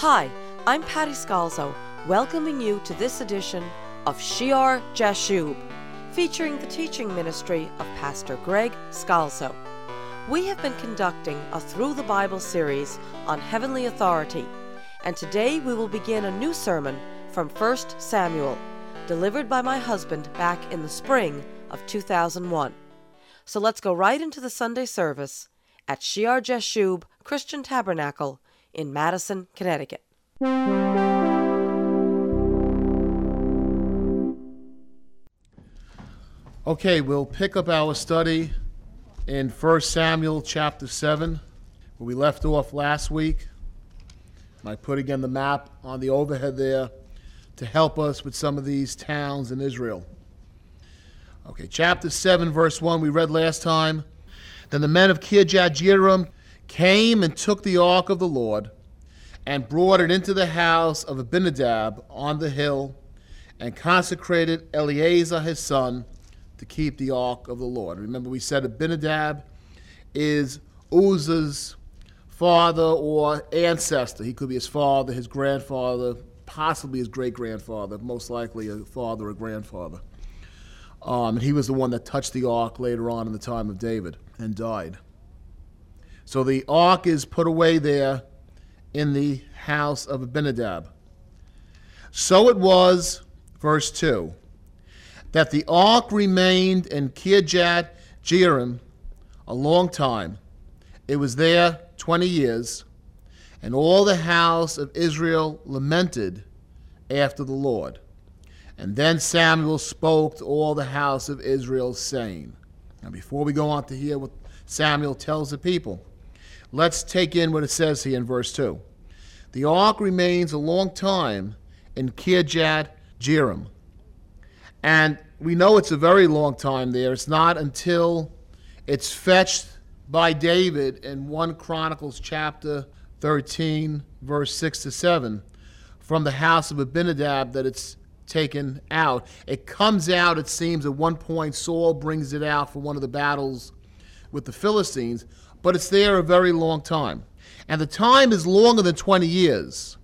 Hi, I'm Patty Scalzo, welcoming you to this edition of Shear Jashub, featuring the teaching ministry of Pastor Greg Scalzo. We have been conducting a Through the Bible series on heavenly authority, and today we will begin a new sermon from 1 Samuel, delivered by my husband back in the spring of 2001. So let's go right into the Sunday service at Shear Jashub Christian Tabernacle in Madison, Connecticut. Okay, we'll pick up our study in 1 Samuel chapter 7, where we left off last week. I put again the map on the overhead there to help us with some of these towns in Israel. Okay, chapter 7, verse 1, we read last time. Then the men of Kirjath came and took the ark of the Lord and brought it into the house of Abinadab on the hill and consecrated Eleazar his son to keep the ark of the Lord. Remember, we said Abinadab is Uzzah's father or ancestor. He could be his father, his grandfather, possibly his great grandfather, most likely a father or grandfather. Um, and he was the one that touched the ark later on in the time of David and died. So the ark is put away there in the house of Abinadab. So it was, verse 2 that the ark remained in Kirjath Jearim a long time. It was there 20 years, and all the house of Israel lamented after the Lord. And then Samuel spoke to all the house of Israel, saying, Now, before we go on to hear what Samuel tells the people, let's take in what it says here in verse 2. The ark remains a long time in Kirjath Jearim. And we know it's a very long time there. It's not until it's fetched by David in 1 Chronicles chapter 13, verse 6 to 7, from the house of Abinadab that it's taken out. It comes out, it seems, at one point. Saul brings it out for one of the battles with the Philistines, but it's there a very long time. And the time is longer than 20 years,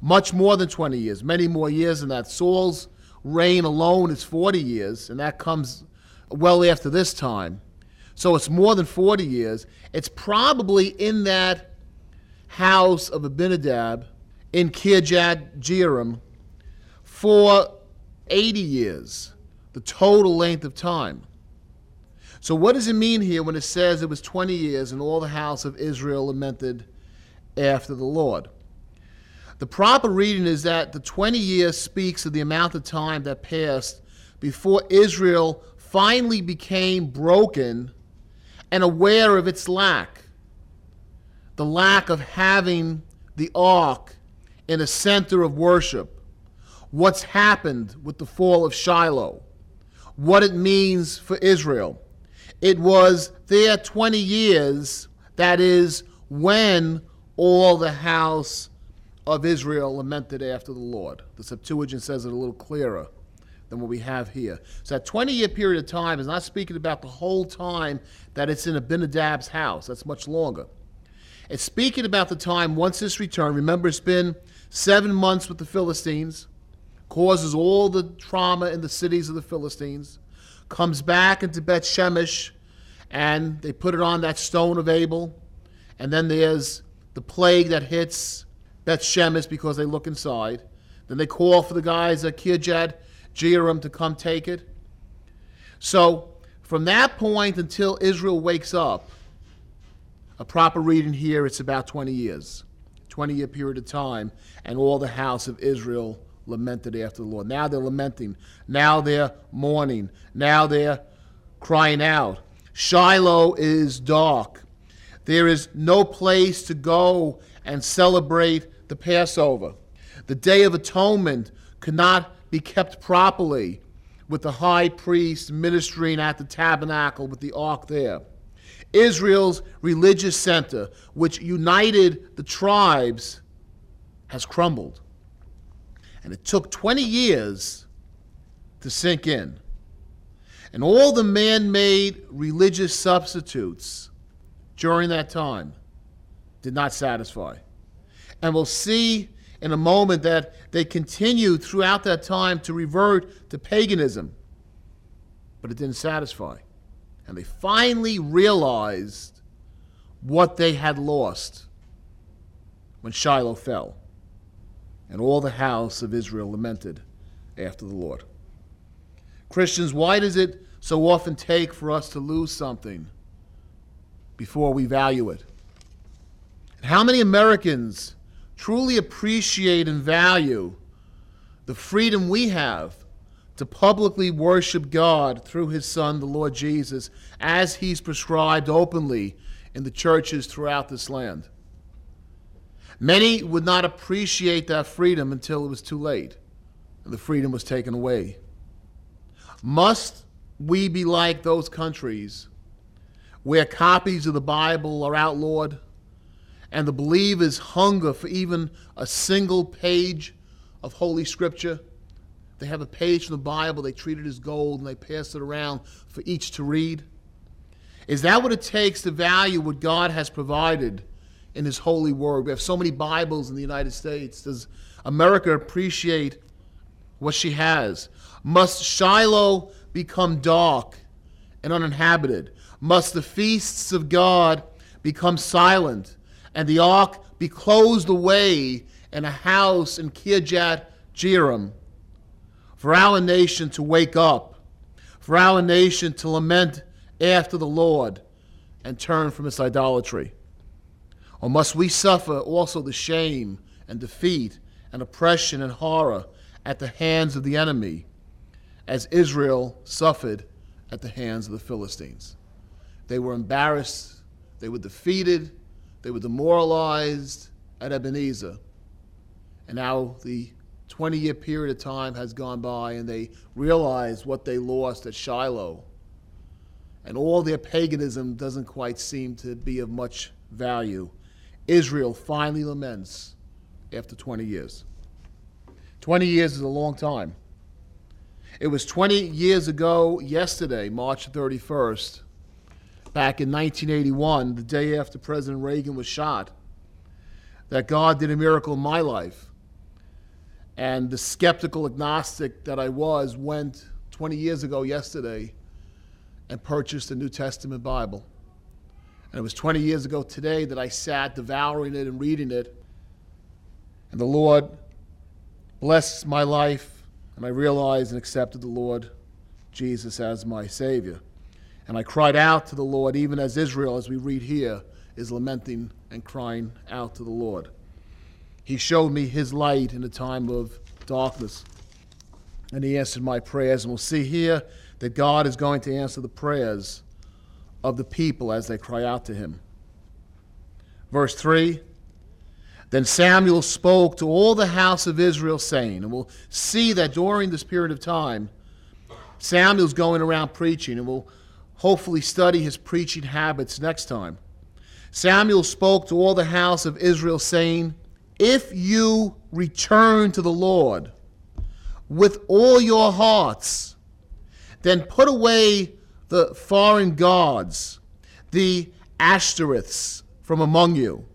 much more than 20 years, many more years than that. Saul's reign alone is 40 years, and that comes well after this time. So it's more than 40 years. It's probably in that house of Abinadab in Kirjath Jearim for 80 years, the total length of time. So, what does it mean here when it says it was 20 years and all the house of Israel lamented after the Lord? The proper reading is that the 20 years speaks of the amount of time that passed before Israel finally became broken and aware of its lack the lack of having the ark in a center of worship, what's happened with the fall of Shiloh, what it means for Israel. It was their 20 years, that is, when all the house of Israel lamented after the Lord. The Septuagint says it a little clearer than what we have here. So that 20 year period of time is not speaking about the whole time that it's in Abinadab's house. That's much longer. It's speaking about the time once this return. Remember, it's been seven months with the Philistines, causes all the trauma in the cities of the Philistines, comes back into Beth Shemesh, and they put it on that stone of Abel. And then there's the plague that hits Beth Shemesh because they look inside. Then they call for the guys at Kirjath Jearim to come take it. So from that point until Israel wakes up, a proper reading here, it's about 20 years, 20 year period of time, and all the house of Israel lamented after the Lord. Now they're lamenting. Now they're mourning. Now they're crying out. Shiloh is dark. There is no place to go and celebrate the Passover. The Day of Atonement could not be kept properly with the high priest ministering at the tabernacle with the ark there. Israel's religious center, which united the tribes, has crumbled. And it took 20 years to sink in. And all the man made religious substitutes during that time did not satisfy. And we'll see in a moment that they continued throughout that time to revert to paganism. But it didn't satisfy. And they finally realized what they had lost when Shiloh fell. And all the house of Israel lamented after the Lord. Christians, why does it so often take for us to lose something before we value it? How many Americans truly appreciate and value the freedom we have to publicly worship God through his Son, the Lord Jesus, as he's prescribed openly in the churches throughout this land? Many would not appreciate that freedom until it was too late and the freedom was taken away. Must we be like those countries where copies of the Bible are outlawed and the believers hunger for even a single page of Holy Scripture? They have a page from the Bible, they treat it as gold, and they pass it around for each to read. Is that what it takes to value what God has provided in His holy word? We have so many Bibles in the United States. Does America appreciate what she has? Must Shiloh become dark and uninhabited? Must the feasts of God become silent and the ark be closed away in a house in Kirjath Jearim? For our nation to wake up, for our nation to lament after the Lord and turn from its idolatry? Or must we suffer also the shame and defeat and oppression and horror at the hands of the enemy? as Israel suffered at the hands of the Philistines. They were embarrassed, they were defeated, they were demoralized at Ebenezer. And now the 20 year period of time has gone by, and they realize what they lost at Shiloh. And all their paganism doesn't quite seem to be of much value. Israel finally laments after 20 years. 20 years is a long time. It was 20 years ago yesterday, March 31st, back in 1981, the day after President Reagan was shot, that God did a miracle in my life. And the skeptical agnostic that I was went 20 years ago yesterday and purchased a New Testament Bible. And it was 20 years ago today that I sat devouring it and reading it. And the Lord blessed my life and I realized and accepted the Lord Jesus as my Savior. And I cried out to the Lord, even as Israel, as we read here, is lamenting and crying out to the Lord. He showed me his light in a time of darkness, and he answered my prayers. And we'll see here that God is going to answer the prayers of the people as they cry out to him. Verse 3 then Samuel spoke to all the house of Israel, saying, and we'll see that during this period of time, Samuel's going around preaching, and we'll hopefully study his preaching habits next time. Samuel spoke to all the house of Israel, saying, If you return to the Lord with all your hearts, then put away the foreign gods, the Ashtoreths from among you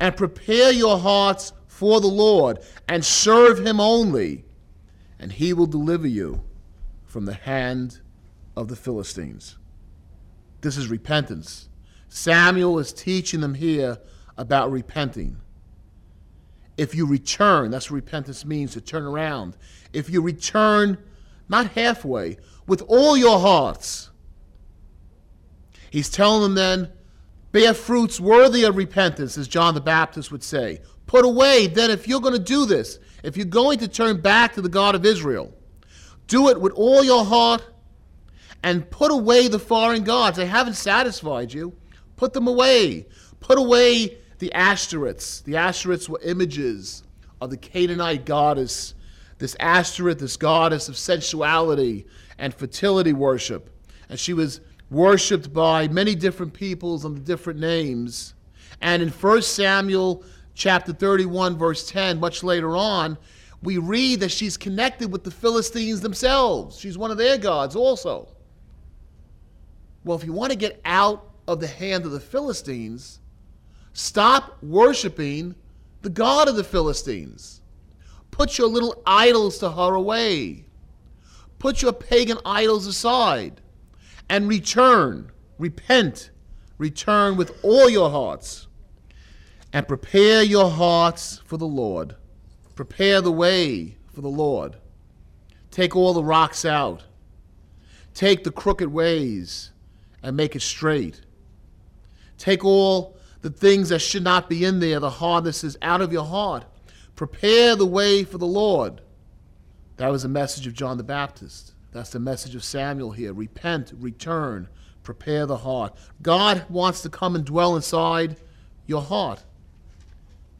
and prepare your hearts for the Lord and serve him only, and he will deliver you from the hand of the Philistines. This is repentance. Samuel is teaching them here about repenting. If you return, that's what repentance means to turn around. If you return, not halfway, with all your hearts, he's telling them then Bear fruits worthy of repentance, as John the Baptist would say. Put away, then, if you're going to do this, if you're going to turn back to the God of Israel, do it with all your heart and put away the foreign gods. They haven't satisfied you. Put them away. Put away the Ashtoreths. The Ashtoreths were images of the Canaanite goddess, this Ashtoreth, this goddess of sensuality and fertility worship. And she was worshipped by many different peoples under different names. And in 1 Samuel chapter 31, verse 10, much later on, we read that she's connected with the Philistines themselves. She's one of their gods also. Well, if you want to get out of the hand of the Philistines, stop worshiping the God of the Philistines. Put your little idols to her away. Put your pagan idols aside and return, repent, return with all your hearts, and prepare your hearts for the Lord. Prepare the way for the Lord. Take all the rocks out. Take the crooked ways and make it straight. Take all the things that should not be in there, the hardnesses, out of your heart. Prepare the way for the Lord. That was the message of John the Baptist. That's the message of Samuel here. Repent, return, prepare the heart. God wants to come and dwell inside your heart.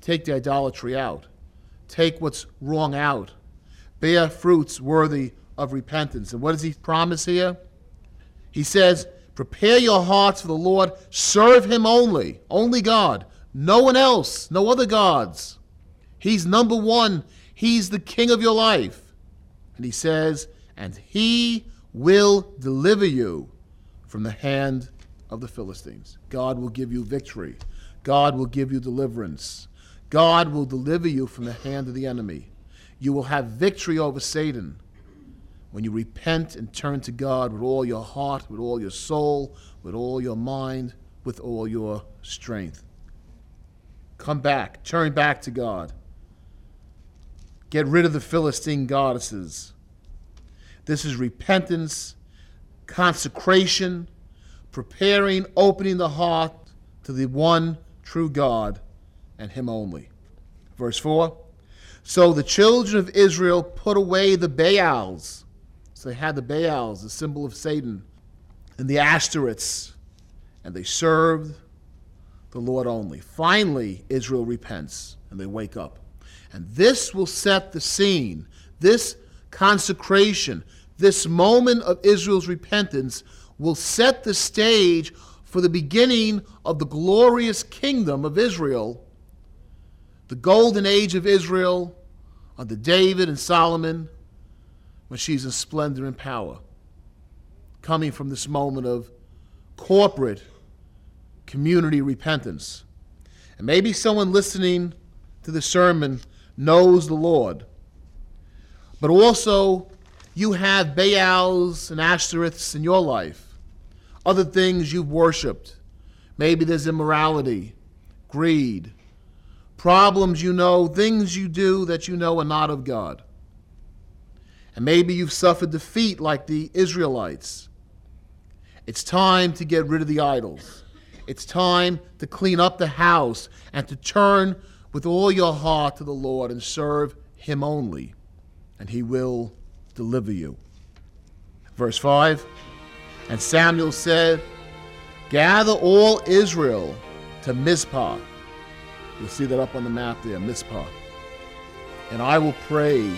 Take the idolatry out, take what's wrong out, bear fruits worthy of repentance. And what does he promise here? He says, Prepare your hearts for the Lord, serve him only, only God, no one else, no other gods. He's number one, he's the king of your life. And he says, And he will deliver you from the hand of the Philistines. God will give you victory, God will give you deliverance. God will deliver you from the hand of the enemy. You will have victory over Satan when you repent and turn to God with all your heart, with all your soul, with all your mind, with all your strength. Come back, turn back to God. Get rid of the Philistine goddesses. This is repentance, consecration, preparing, opening the heart to the one true God and Him only. Verse 4 So the children of Israel put away the Baals so they had the Baals, the symbol of Satan, and the Ashtoreths, and they served the Lord only. Finally, Israel repents and they wake up. And this will set the scene. This consecration, this moment of Israel's repentance will set the stage for the beginning of the glorious kingdom of Israel, the golden age of Israel under David and Solomon when she's in splendor and power, coming from this moment of corporate community repentance. And maybe someone listening to the sermon knows the Lord, but also you have Baals and Ashtoreths in your life, other things you've worshiped. Maybe there's immorality, greed, problems you know, things you do that you know are not of God. And maybe you've suffered defeat like the Israelites. It's time to get rid of the idols. It's time to clean up the house and to turn with all your heart to the Lord and serve Him only, and He will deliver you. Verse 5 And Samuel said, Gather all Israel to Mizpah. You'll see that up on the map there, Mizpah. And I will pray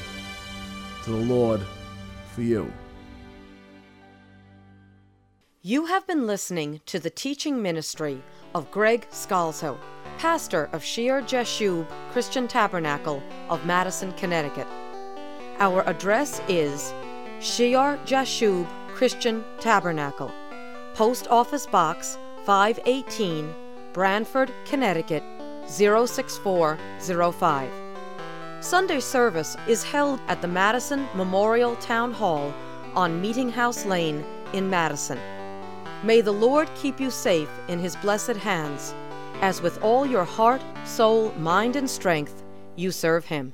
to the Lord for you. You have been listening to the teaching ministry of Greg Scalzo, pastor of Shear Jashub Christian Tabernacle of Madison, Connecticut. Our address is Shear Jashub Christian Tabernacle, Post Office Box 518, Branford, Connecticut 06405. Sunday service is held at the Madison Memorial Town Hall on Meeting House Lane in Madison. May the Lord keep you safe in His blessed hands, as with all your heart, soul, mind, and strength you serve Him.